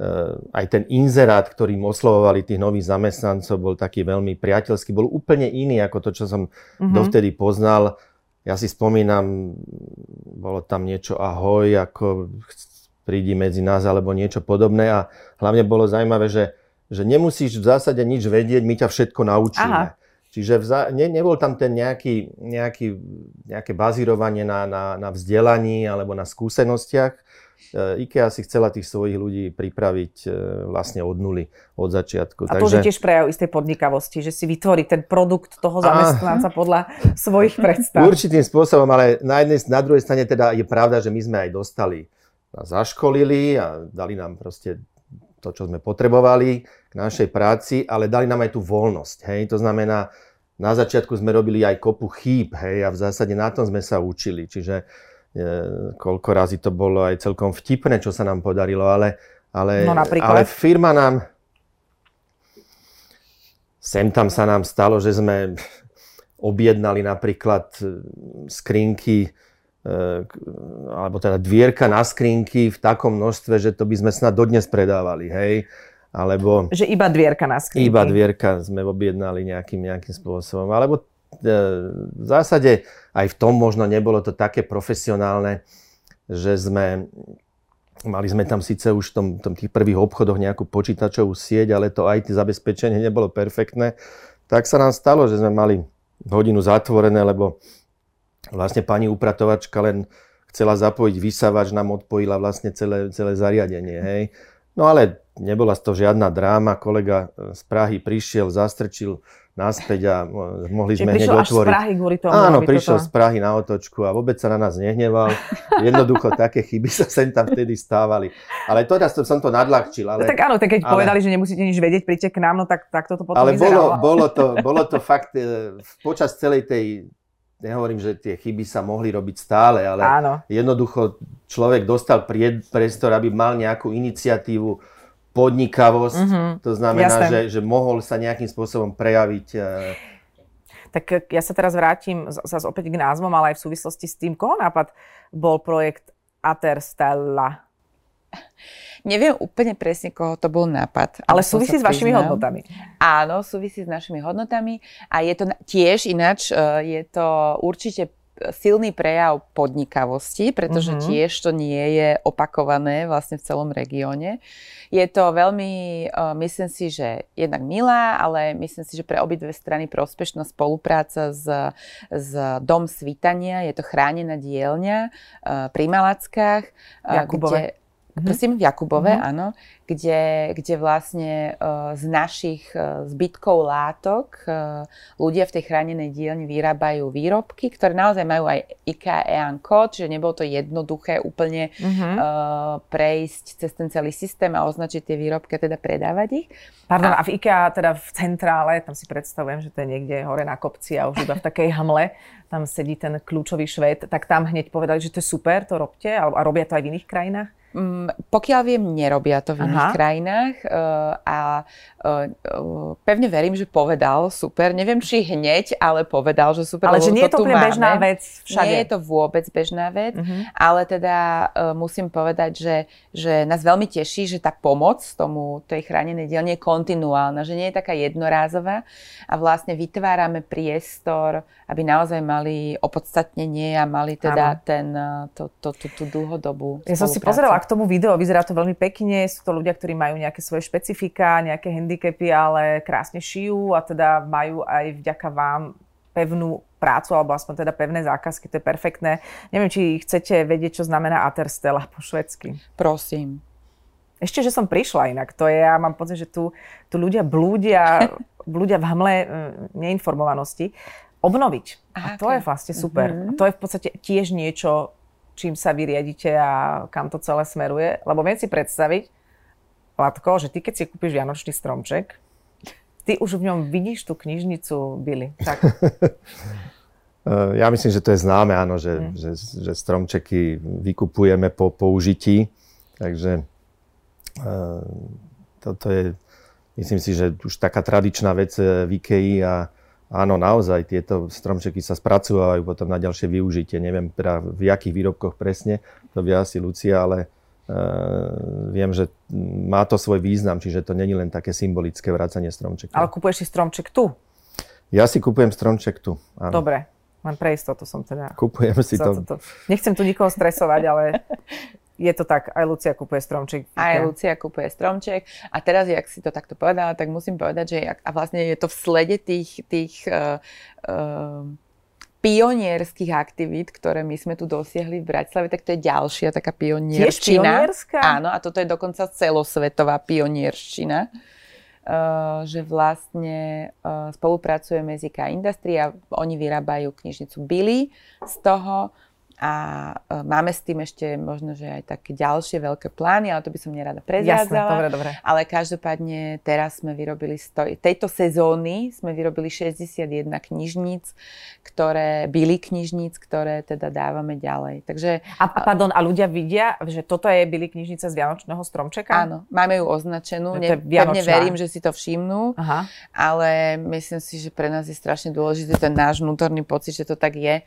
e, aj ten inzerát, ktorým oslovovali tých nových zamestnancov, bol taký veľmi priateľský, bol úplne iný ako to, čo som mm-hmm. dovtedy poznal ja si spomínam, bolo tam niečo ahoj, ako prídi medzi nás alebo niečo podobné a hlavne bolo zaujímavé, že, že nemusíš v zásade nič vedieť, my ťa všetko naučíme. Aha. Čiže vza, ne, nebol tam ten nejaký, nejaký, nejaké bazírovanie na, na, na vzdelaní alebo na skúsenostiach, E, IKEA si chcela tých svojich ľudí pripraviť e, vlastne od nuly, od začiatku. A to Takže... je tiež prejav istej podnikavosti, že si vytvorí ten produkt toho zamestnanca a... podľa svojich predstav. Určitým spôsobom, ale na, jednej, na druhej strane teda je pravda, že my sme aj dostali, nás zaškolili a dali nám proste to, čo sme potrebovali k našej práci, ale dali nám aj tú voľnosť. Hej? To znamená, na začiatku sme robili aj kopu chýb hej? a v zásade na tom sme sa učili. Čiže koľko razy to bolo aj celkom vtipné, čo sa nám podarilo, ale, ale, no ale firma nám... Sem tam sa nám stalo, že sme objednali napríklad e, skrinky, e, alebo teda dvierka na skrinky v takom množstve, že to by sme snad dodnes predávali, hej. Alebo... Že iba dvierka na skrinky. Iba dvierka sme objednali nejakým, nejakým spôsobom. Alebo E, v zásade aj v tom možno nebolo to také profesionálne, že sme mali sme tam síce už v tom, tom tých prvých obchodoch nejakú počítačovú sieť, ale to IT zabezpečenie nebolo perfektné. Tak sa nám stalo, že sme mali hodinu zatvorené, lebo vlastne pani upratovačka len chcela zapojiť vysávač, nám odpojila vlastne celé, celé zariadenie. Hej. No ale nebola toho žiadna dráma. Kolega z Prahy prišiel, zastrčil naspäť a mohli sme hneď otvoriť. z Prahy kvôli tomu, Áno, prišiel toto... z Prahy na otočku a vôbec sa na nás nehneval. Jednoducho také chyby sa sem tam vtedy stávali. Ale to teraz som to nadľahčil. Ale, tak áno, tak keď ale, povedali, že nemusíte nič vedieť, príďte k nám, no tak, tak toto potom Ale bolo, bolo, to, bolo to fakt e, počas celej tej nehovorím, že tie chyby sa mohli robiť stále, ale Áno. jednoducho človek dostal priestor, aby mal nejakú iniciatívu, podnikavosť, mm-hmm. to znamená, že, že mohol sa nejakým spôsobom prejaviť. Eh, tak ja sa teraz vrátim zase opäť k názvom, ale aj v súvislosti s tým, koho nápad bol projekt Aterstella? *laughs* Neviem úplne presne, koho to bol nápad. Ale súvisí s vašimi hodnotami. Áno, súvisí s našimi hodnotami a je to tiež ináč, eh, je to určite silný prejav podnikavosti, pretože mm-hmm. tiež to nie je opakované vlastne v celom regióne. Je to veľmi, uh, myslím si, že jednak milá, ale myslím si, že pre obidve strany prospešná spolupráca s, s Dom svítania. Je to chránená dielňa uh, pri Malackách. Uh, Kde, Prosím, v Jakubove, mm-hmm. áno kde, kde vlastne uh, z našich uh, zbytkov látok uh, ľudia v tej chránenej dielni vyrábajú výrobky, ktoré naozaj majú aj IKEA EAN kód, čiže nebolo to jednoduché úplne uh-huh. uh, prejsť cez ten celý systém a označiť tie výrobky a teda predávať ich. Pardon, a, a v IKEA teda v centrále, tam si predstavujem, že to je niekde hore na kopci a už iba v takej hamle, tam sedí ten kľúčový švéd, tak tam hneď povedali, že to je super, to robte, a robia to aj v iných krajinách? Um, pokiaľ viem, nerobia to v iných Aha. krajinách uh, a uh, pevne verím, že povedal super. Neviem, či hneď, ale povedal, že super. Ale že nie je to úplne bežná vec všade. Nie je to vôbec bežná vec, uh-huh. ale teda uh, musím povedať, že, že nás veľmi teší, že tá pomoc tomu tej chránenej dielne je kontinuálna, že nie je taká jednorázová a vlastne vytvárame priestor, aby naozaj mali opodstatnenie a mali teda ten, to, to, to, tú dlhodobú Ja som si pozerala k tomu video, vyzerá to veľmi pekne, sú to ľudia, ktorí majú nejaké svoje špecifika, nejaké handicapy, ale krásne šijú a teda majú aj vďaka vám pevnú prácu, alebo aspoň teda pevné zákazky, to je perfektné. Neviem, či chcete vedieť, čo znamená Aterstella po švedsky. Prosím. Ešte, že som prišla inak. To je, ja mám pocit, že tu, tu ľudia blúdia, *laughs* blúdia v hamle mm, neinformovanosti. Obnoviť. A to okay. je vlastne super. Mm-hmm. A to je v podstate tiež niečo, čím sa vyriadite a kam to celé smeruje. Lebo viem si predstaviť, Latko, že ty keď si kúpiš vianočný stromček, ty už v ňom vidíš tú knižnicu Billy. Tak. *laughs* Ja myslím, že to je známe, áno, že, mm. že, že stromčeky vykupujeme po použití. Takže uh, toto je, myslím si, že už taká tradičná vec v IKEA a áno, naozaj tieto stromčeky sa spracovajú potom na ďalšie využitie. Neviem teda v jakých výrobkoch presne, to vie asi Lucia, ale viem, že má to svoj význam, čiže to není len také symbolické vracanie stromčekov. Ale kupuješ si stromček tu? Ja si kupujem stromček tu, áno. Dobre, len pre istotu som teda... Kupujem si to. to. Nechcem tu nikoho stresovať, ale je to tak, aj Lucia kupuje stromček. Aj Lucia kupuje stromček. A teraz, jak si to takto povedala, tak musím povedať, že jak, a vlastne je to v slede tých, tých uh, uh, pionierských aktivít, ktoré my sme tu dosiahli v Bratislave, tak to je ďalšia taká pionierščina. Áno, a toto je dokonca celosvetová pionierščina. Uh, že vlastne uh, spolupracujeme s IK Industry a oni vyrábajú knižnicu Billy z toho a uh, máme s tým ešte možno, že aj také ďalšie veľké plány, ale to by som nerada prezrádzala. Jasné, dobre, dobre. Ale každopádne teraz sme vyrobili, sto- tejto sezóny sme vyrobili 61 knižníc, ktoré, byli knižníc, ktoré teda dávame ďalej. Takže, a, a pardon, a ľudia vidia, že toto je byli knižnica z Vianočného stromčeka? Áno, máme ju označenú. Ne, pevne verím, že si to všimnú, Aha. ale myslím si, že pre nás je strašne dôležitý ten náš vnútorný pocit, že to tak je.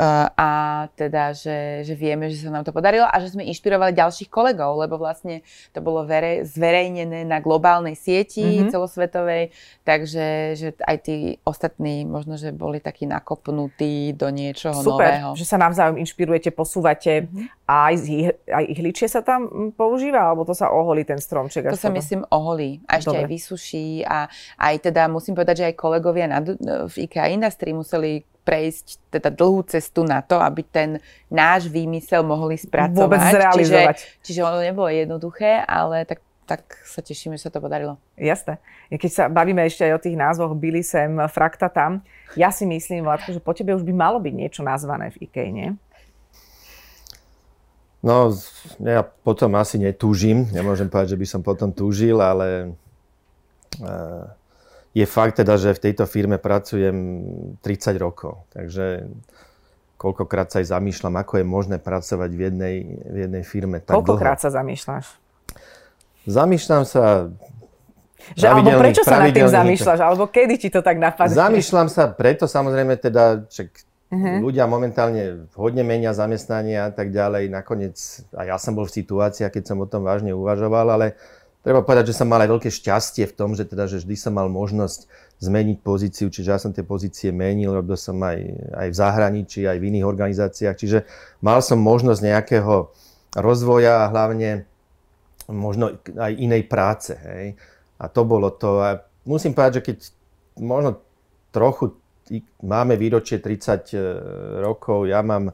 Uh, a teda, že, že vieme, že sa nám to podarilo a že sme inšpirovali ďalších kolegov, lebo vlastne to bolo vere, zverejnené na globálnej sieti mm-hmm. celosvetovej, takže že aj tí ostatní možno, že boli takí nakopnutí do niečoho Super, nového. že sa navzájom inšpirujete, posúvate mm-hmm. A aj, z, aj ihličie sa tam používa, alebo to sa oholí ten stromček? To sa myslím oholí a ešte Dobre. aj vysuší a aj teda musím povedať, že aj kolegovia na, v IKEA Industry museli prejsť teda dlhú cestu na to, aby ten náš výmysel mohli spracovať. Vôbec zrealizovať. Čiže, čiže ono nebolo jednoduché, ale tak tak sa teším, že sa to podarilo. Jasné. Keď sa bavíme ešte aj o tých názvoch Billy sem, Frakta tam, ja si myslím, Vládko, že po tebe už by malo byť niečo nazvané v IKEA, nie? No, ja potom asi netúžim. Nemôžem povedať, že by som potom túžil, ale uh, je fakt teda, že v tejto firme pracujem 30 rokov. Takže koľkokrát sa aj zamýšľam, ako je možné pracovať v jednej, v jednej firme tak Koľkokrát dlho. sa zamýšľaš? Zamýšľam sa že alebo prečo sa nad tým zamýšľaš? Alebo kedy ti to tak napadne? Zamýšľam sa preto samozrejme teda, že uh-huh. ľudia momentálne hodne menia zamestnania a tak ďalej. Nakoniec, a ja som bol v situácii, keď som o tom vážne uvažoval, ale treba povedať, že som mal aj veľké šťastie v tom, že, teda, že vždy som mal možnosť zmeniť pozíciu, čiže ja som tie pozície menil, robil som aj, aj v zahraničí, aj v iných organizáciách, čiže mal som možnosť nejakého rozvoja a hlavne možno aj inej práce. Hej. A to bolo to. A musím povedať, že keď možno trochu máme výročie 30 e, rokov, ja mám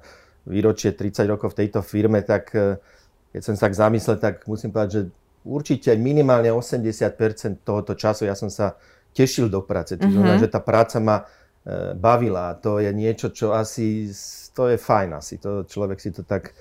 výročie 30 rokov v tejto firme, tak e, keď som sa tak zamyslel, tak musím povedať, že určite minimálne 80% tohoto času ja som sa tešil do práce. To znamená, mm-hmm. že tá práca ma e, bavila. To je niečo, čo asi, to je fajn asi. To, človek si to tak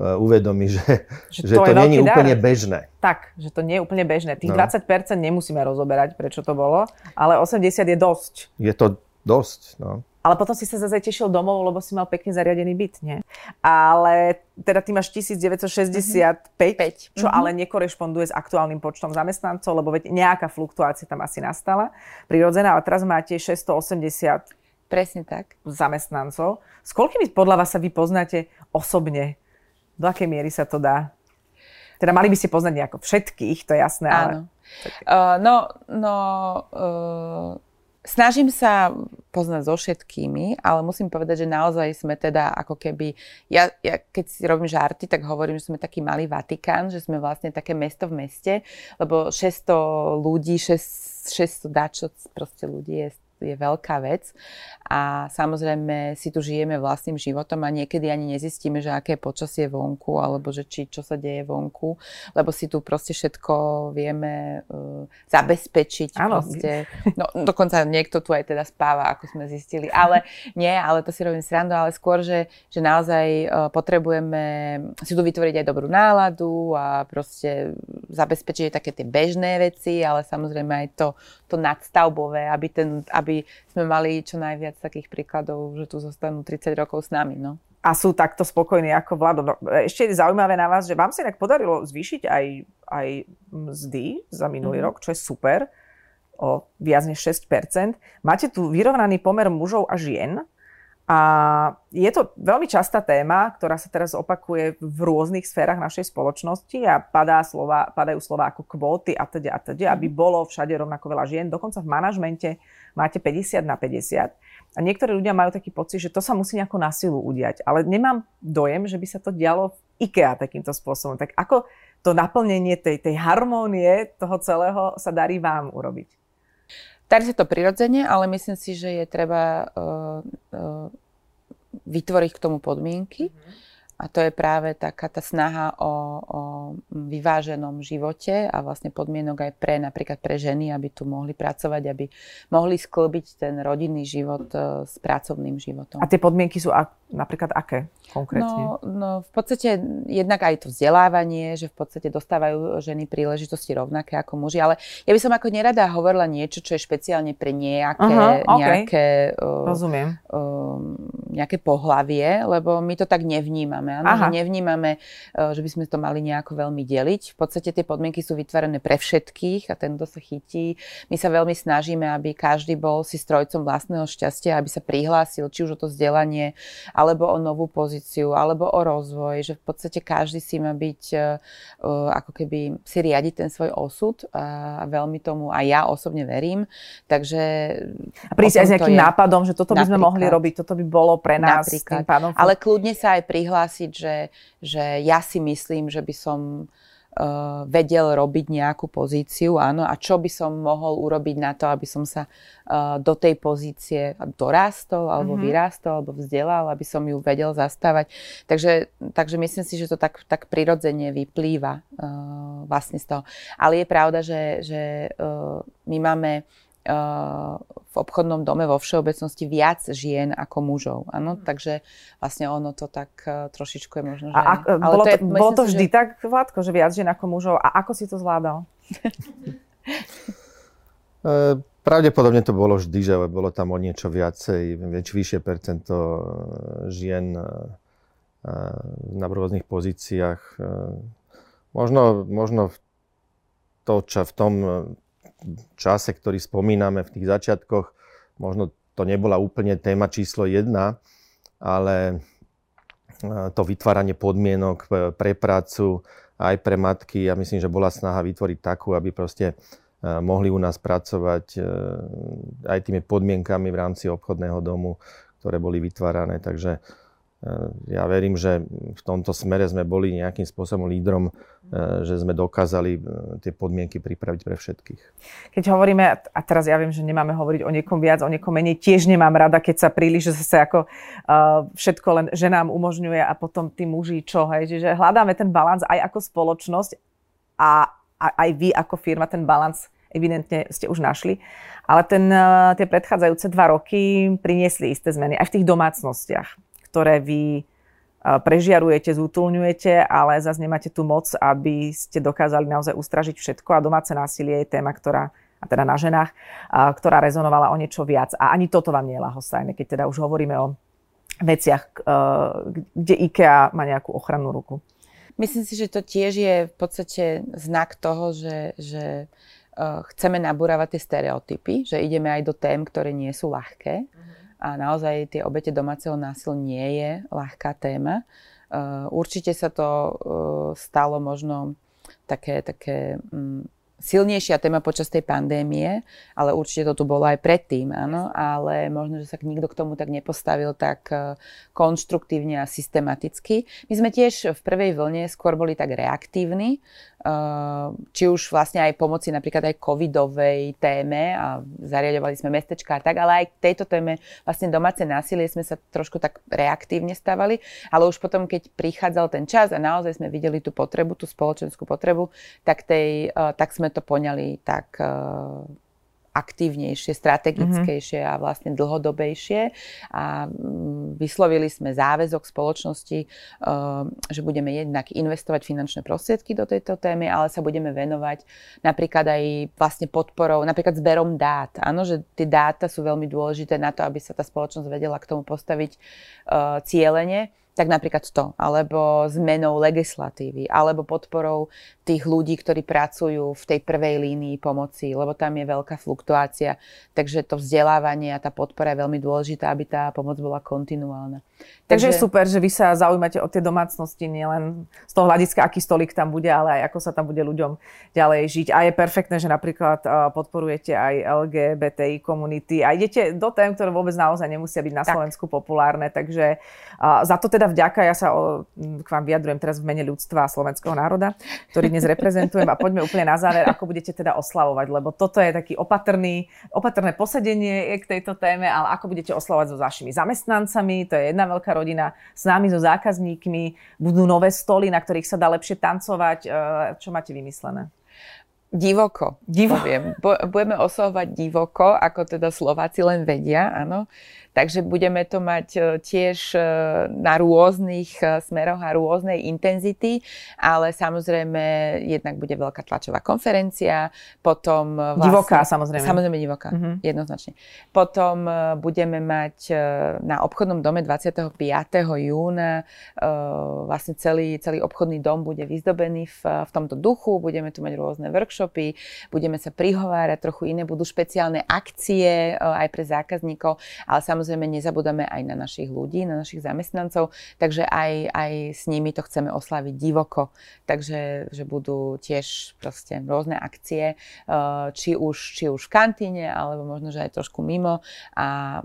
uvedomí, že, že, že to, to je úplne bežné. Tak, že to nie je úplne bežné. Tých no. 20% nemusíme rozoberať, prečo to bolo, ale 80 je dosť. Je to dosť, no. Ale potom si sa zase tešil domov, lebo si mal pekne zariadený byt, nie? Ale teda ty máš 1965, mm-hmm. čo mm-hmm. ale nekorešponduje s aktuálnym počtom zamestnancov, lebo veď nejaká fluktuácia tam asi nastala, prirodzená, ale teraz máte 680 Presne tak. zamestnancov. S koľkými podľa vás sa vy poznáte osobne? Do akej miery sa to dá? Teda mali by ste poznať nejako všetkých, to je jasné, ale... Áno. Uh, no, no uh Snažím sa poznať so všetkými, ale musím povedať, že naozaj sme teda ako keby, ja, ja keď si robím žarty, tak hovorím, že sme taký malý Vatikán, že sme vlastne také mesto v meste, lebo 600 ľudí, 600 dačo proste ľudí je je veľká vec. A samozrejme si tu žijeme vlastným životom a niekedy ani nezistíme, že aké počasie vonku, alebo že či čo sa deje vonku, lebo si tu proste všetko vieme uh, zabezpečiť. Áno. Proste. No, dokonca niekto tu aj teda spáva, ako sme zistili. Ale nie, ale to si robím srandu, ale skôr, že, že naozaj uh, potrebujeme si tu vytvoriť aj dobrú náladu a proste zabezpečiť také tie bežné veci, ale samozrejme aj to, to nadstavbové, aby, ten, aby sme mali čo najviac takých príkladov, že tu zostanú 30 rokov s nami. No. A sú takto spokojní ako vládo. No, ešte je zaujímavé na vás, že vám sa inak podarilo zvýšiť aj, aj mzdy za minulý mm-hmm. rok, čo je super, o viac než 6%. Máte tu vyrovnaný pomer mužov a žien. A je to veľmi častá téma, ktorá sa teraz opakuje v rôznych sférach našej spoločnosti a padá slova, padajú slova ako kvóty a teda a teda, aby mhm. bolo všade rovnako veľa žien. Dokonca v manažmente máte 50 na 50. A niektorí ľudia majú taký pocit, že to sa musí nejako na silu udiať. Ale nemám dojem, že by sa to dialo v IKEA takýmto spôsobom. Tak ako to naplnenie tej, tej harmónie toho celého sa darí vám urobiť? Darí sa to prirodzene, ale myslím si, že je treba uh, uh, vytvoriť k tomu podmienky. Mm-hmm a to je práve taká tá snaha o, o vyváženom živote a vlastne podmienok aj pre napríklad pre ženy, aby tu mohli pracovať, aby mohli sklbiť ten rodinný život e, s pracovným životom. A tie podmienky sú a, napríklad aké konkrétne? No, no v podstate jednak aj to vzdelávanie, že v podstate dostávajú ženy príležitosti rovnaké ako muži, ale ja by som ako nerada hovorila niečo, čo je špeciálne pre nejaké, uh-huh, okay. nejaké, uh, Rozumiem. Uh, nejaké pohlavie, lebo my to tak nevnímame nevnímame. Áno, že nevnímame, e, že by sme to mali nejako veľmi deliť. V podstate tie podmienky sú vytvorené pre všetkých a ten, kto sa chytí. My sa veľmi snažíme, aby každý bol si strojcom vlastného šťastia, aby sa prihlásil, či už o to vzdelanie, alebo o novú pozíciu, alebo o rozvoj, že v podstate každý si má byť uh, ako keby si riadiť ten svoj osud a veľmi tomu aj ja osobne verím. Takže... A prísť aj s nejakým nápadom, že toto by sme mohli robiť, toto by bolo pre nás. Napríklad. Tým pádom... Ale kľudne sa aj prihlásiť pocit, že, že ja si myslím, že by som uh, vedel robiť nejakú pozíciu, áno, a čo by som mohol urobiť na to, aby som sa uh, do tej pozície dorástol, alebo mm-hmm. vyrástol, alebo vzdelal, aby som ju vedel zastávať. Takže, takže myslím si, že to tak, tak prirodzene vyplýva uh, vlastne z toho. Ale je pravda, že, že uh, my máme v obchodnom dome vo všeobecnosti viac žien ako mužov. Áno? Mm. Takže vlastne ono to tak uh, trošičku je možno, že... A ale bolo to, je, bolo to vždy si, že... tak, Vládko, že viac žien ako mužov? A ako si to zvládal? *laughs* E, pravdepodobne to bolo vždy, že bolo tam o niečo viacej, väč, vyššie percento e, žien na rôznych pozíciách. Možno, možno v, to, čo v tom čase, ktorý spomíname v tých začiatkoch, možno to nebola úplne téma číslo jedna, ale e, to vytváranie podmienok pre prácu aj pre matky, ja myslím, že bola snaha vytvoriť takú, aby proste e, mohli u nás pracovať e, aj tými podmienkami v rámci obchodného domu, ktoré boli vytvárané. Takže ja verím, že v tomto smere sme boli nejakým spôsobom lídrom, eh, že sme dokázali eh, tie podmienky pripraviť pre všetkých. Keď hovoríme, a teraz ja viem, že nemáme hovoriť o niekom viac, o niekom menej, tiež nemám rada, keď sa príliš zase ako uh, všetko len ženám umožňuje a potom tí muži čo, hej, čiže hľadáme ten balans aj ako spoločnosť a, a aj vy ako firma ten balans evidentne ste už našli. Ale ten, tie predchádzajúce dva roky priniesli isté zmeny aj v tých domácnostiach ktoré vy prežiarujete, zútulňujete, ale zase nemáte tú moc, aby ste dokázali naozaj ustražiť všetko a domáce násilie je téma, ktorá a teda na ženách, a, ktorá rezonovala o niečo viac. A ani toto vám nie je lahostajné, keď teda už hovoríme o veciach, kde IKEA má nejakú ochrannú ruku. Myslím si, že to tiež je v podstate znak toho, že, že chceme nabúravať tie stereotypy, že ideme aj do tém, ktoré nie sú ľahké. Mm-hmm a naozaj tie obete domáceho násil nie je ľahká téma. Uh, určite sa to uh, stalo možno také, také um, silnejšia téma počas tej pandémie, ale určite to tu bolo aj predtým, áno, ale možno, že sa nikto k tomu tak nepostavil tak eh, konštruktívne a systematicky. My sme tiež v prvej vlne skôr boli tak reaktívni, eh, či už vlastne aj pomoci napríklad aj covidovej téme a zariadovali sme mestečka a tak, ale aj k tejto téme vlastne domáce násilie sme sa trošku tak reaktívne stavali, ale už potom, keď prichádzal ten čas a naozaj sme videli tú potrebu, tú spoločenskú potrebu, tak, tej, eh, tak sme to poňali tak uh, aktívnejšie, strategickejšie mm-hmm. a vlastne dlhodobejšie. A mm, vyslovili sme záväzok spoločnosti, uh, že budeme jednak investovať finančné prostriedky do tejto témy, ale sa budeme venovať napríklad aj vlastne podporou, napríklad zberom dát. Áno, že tie dáta sú veľmi dôležité na to, aby sa tá spoločnosť vedela k tomu postaviť uh, cieľene tak napríklad to, alebo zmenou legislatívy, alebo podporou tých ľudí, ktorí pracujú v tej prvej línii pomoci, lebo tam je veľká fluktuácia. Takže to vzdelávanie a tá podpora je veľmi dôležitá, aby tá pomoc bola kontinuálna. Takže, Takže je super, že vy sa zaujímate o tie domácnosti nielen z toho hľadiska, aký stolík tam bude, ale aj ako sa tam bude ľuďom ďalej žiť. A je perfektné, že napríklad podporujete aj LGBTI komunity a idete do tém, ktoré vôbec naozaj nemusia byť na Slovensku tak. populárne. Takže za to teda vďaka. Ja sa o, k vám vyjadrujem teraz v mene ľudstva slovenského národa, ktorý dnes reprezentujem a poďme úplne na záver, ako budete teda oslavovať, lebo toto je taký opatrný, opatrné posedenie k tejto téme, ale ako budete oslavovať so vašimi zamestnancami, to je jedna veľká rodina, s nami, so zákazníkmi, budú nové stoly, na ktorých sa dá lepšie tancovať. E, čo máte vymyslené? Divoko, Divo. poviem. Budeme oslovovať divoko, ako teda Slováci len vedia, áno. Takže budeme to mať e, tiež e, na rôznych e, smeroch a rôznej intenzity, ale samozrejme jednak bude veľká tlačová konferencia, potom... Vlastne, divoká samozrejme. Samozrejme divoká, uh-huh. jednoznačne. Potom budeme mať na obchodnom dome 25. júna vlastne celý, celý obchodný dom bude vyzdobený v, v tomto duchu, budeme tu mať rôzne workshopy, budeme sa prihovárať, trochu iné budú špeciálne akcie aj pre zákazníkov, ale samozrejme nezabudáme aj na našich ľudí, na našich zamestnancov, takže aj, aj s nimi to chceme oslaviť divoko. Takže že budú tiež proste rôzne akcie, eh, či už, či už v kantíne, alebo možno, že aj trošku mimo. A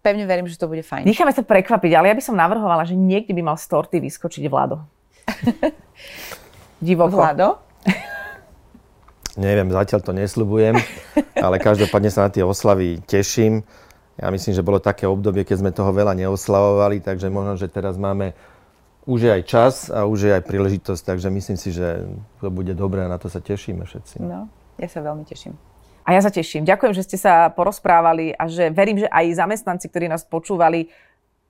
pevne verím, že to bude fajn. Necháme sa prekvapiť, ale ja by som navrhovala, že niekde by mal z torty vyskočiť Vlado. *laughs* Divoko. Vlado? Neviem, zatiaľ to nesľubujem, *laughs* ale každopádne sa na tie oslavy teším. Ja myslím, že bolo také obdobie, keď sme toho veľa neoslavovali, takže možno, že teraz máme už je aj čas a už je aj príležitosť, takže myslím si, že to bude dobré a na to sa tešíme všetci. No, ja sa veľmi teším. A ja sa teším. Ďakujem, že ste sa porozprávali a že verím, že aj zamestnanci, ktorí nás počúvali,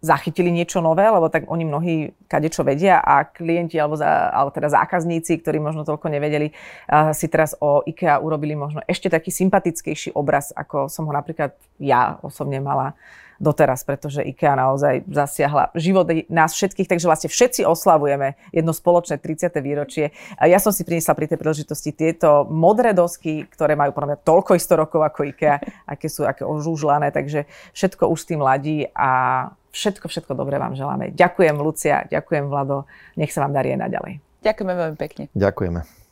zachytili niečo nové, lebo tak oni mnohí kadečo vedia a klienti alebo, za, alebo teda zákazníci, ktorí možno toľko nevedeli, uh, si teraz o IKEA urobili možno ešte taký sympatickejší obraz, ako som ho napríklad ja osobne mala doteraz, pretože IKEA naozaj zasiahla život nás všetkých, takže vlastne všetci oslavujeme jedno spoločné 30. výročie. Ja som si priniesla pri tej príležitosti tieto modré dosky, ktoré majú podľa mňa toľko isto rokov ako IKEA, aké sú aké ožúžlané, takže všetko už s tým ladí a Všetko, všetko dobré vám želáme. Ďakujem, Lucia, ďakujem, Vlado. Nech sa vám darí aj naďalej. Ďakujeme veľmi pekne. Ďakujeme.